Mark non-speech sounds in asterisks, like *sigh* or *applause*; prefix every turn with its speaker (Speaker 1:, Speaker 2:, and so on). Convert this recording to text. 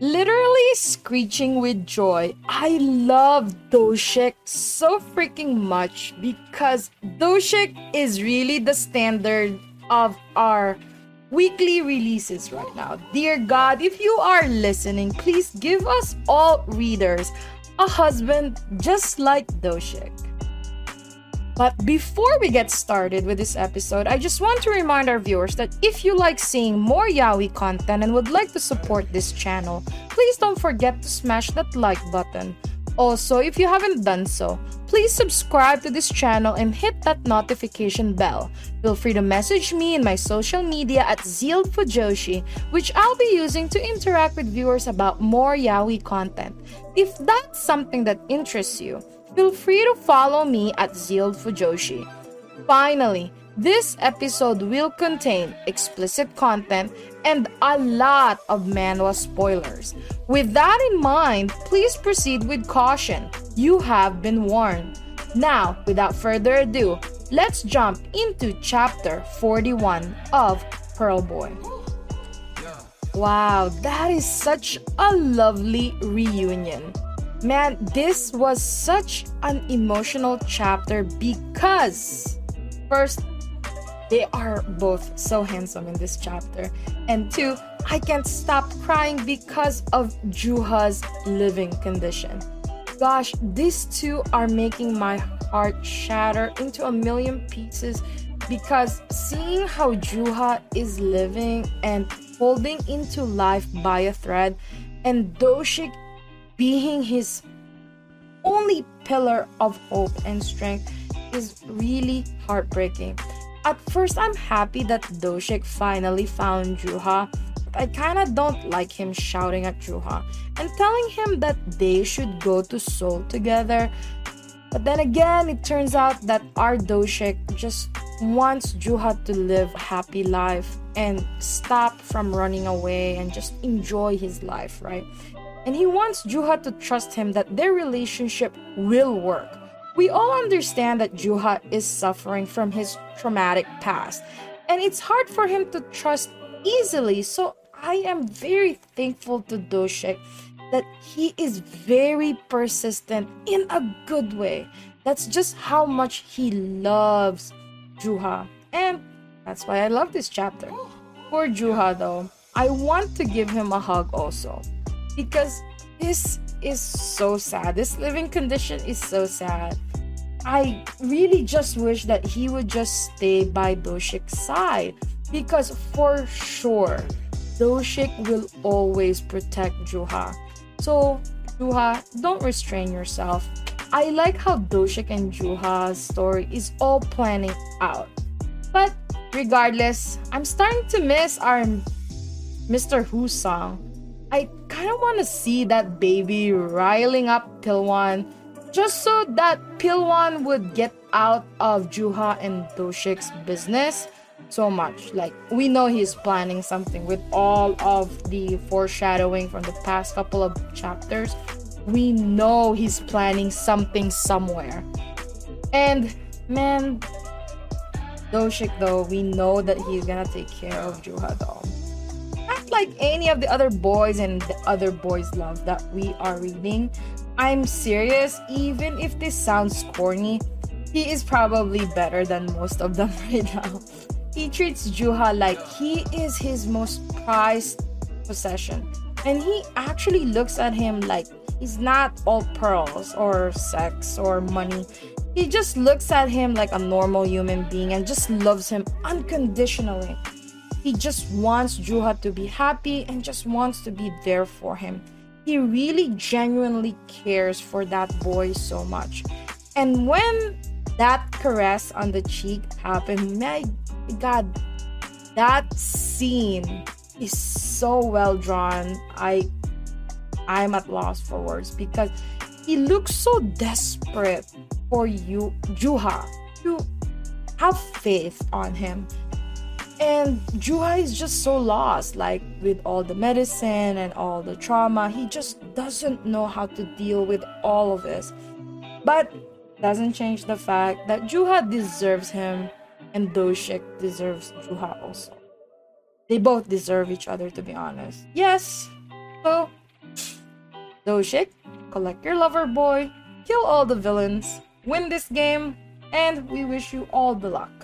Speaker 1: literally screeching with joy. I love Doshik so freaking much because Doshik is really the standard of our weekly releases right now. Dear God, if you are listening, please give us all readers a husband just like Doshik. But before we get started with this episode, I just want to remind our viewers that if you like seeing more Yaoi content and would like to support this channel, please don't forget to smash that like button. Also, if you haven't done so, please subscribe to this channel and hit that notification bell. Feel free to message me in my social media at Zeal Fujoshi, which I'll be using to interact with viewers about more yaoi content. If that's something that interests you, feel free to follow me at Zeal Fujoshi. Finally, this episode will contain explicit content and a lot of manhwa spoilers. With that in mind, please proceed with caution. You have been warned. Now, without further ado, let's jump into chapter 41 of Pearl Boy. Wow, that is such a lovely reunion. Man, this was such an emotional chapter because first they are both so handsome in this chapter. And two, I can't stop crying because of Juha's living condition. Gosh, these two are making my heart shatter into a million pieces because seeing how Juha is living and holding into life by a thread and Doshik being his only pillar of hope and strength is really heartbreaking. At first, I'm happy that Doshik finally found Juha. I kinda don't like him shouting at Juha and telling him that they should go to Seoul together. But then again, it turns out that our Doshik just wants Juha to live a happy life and stop from running away and just enjoy his life, right? And he wants Juha to trust him that their relationship will work we all understand that Juha is suffering from his traumatic past, and it's hard for him to trust easily. So I am very thankful to Doshik that he is very persistent in a good way. That's just how much he loves Juha. And that's why I love this chapter. For Juha though, I want to give him a hug also. Because this is so sad. This living condition is so sad. I really just wish that he would just stay by Doshik's side because for sure Doshik will always protect Juha. So, Juha, don't restrain yourself. I like how Doshik and Juha's story is all planning out. But regardless, I'm starting to miss our Mr. Who song. I kind of want to see that baby riling up Pilwan just so that Pilwan would get out of Juha and Doshik's business so much. Like we know he's planning something with all of the foreshadowing from the past couple of chapters. We know he's planning something somewhere. And man, Doshik though, we know that he's gonna take care of Juha though. Not like any of the other boys and the other boys' love that we are reading. I'm serious, even if this sounds corny, he is probably better than most of them *laughs* right now. He treats Juha like he is his most prized possession. And he actually looks at him like he's not all pearls or sex or money. He just looks at him like a normal human being and just loves him unconditionally. He just wants Juha to be happy and just wants to be there for him he really genuinely cares for that boy so much. And when that caress on the cheek happened, my God, that scene is so well drawn. I I'm at loss for words because he looks so desperate for you, Juha, to have faith on him and Juha is just so lost, like with all the medicine and all the trauma. He just doesn't know how to deal with all of this. But doesn't change the fact that Juha deserves him and Doshik deserves Juha also. They both deserve each other, to be honest. Yes, so Doshik, collect your lover boy, kill all the villains, win this game, and we wish you all the luck.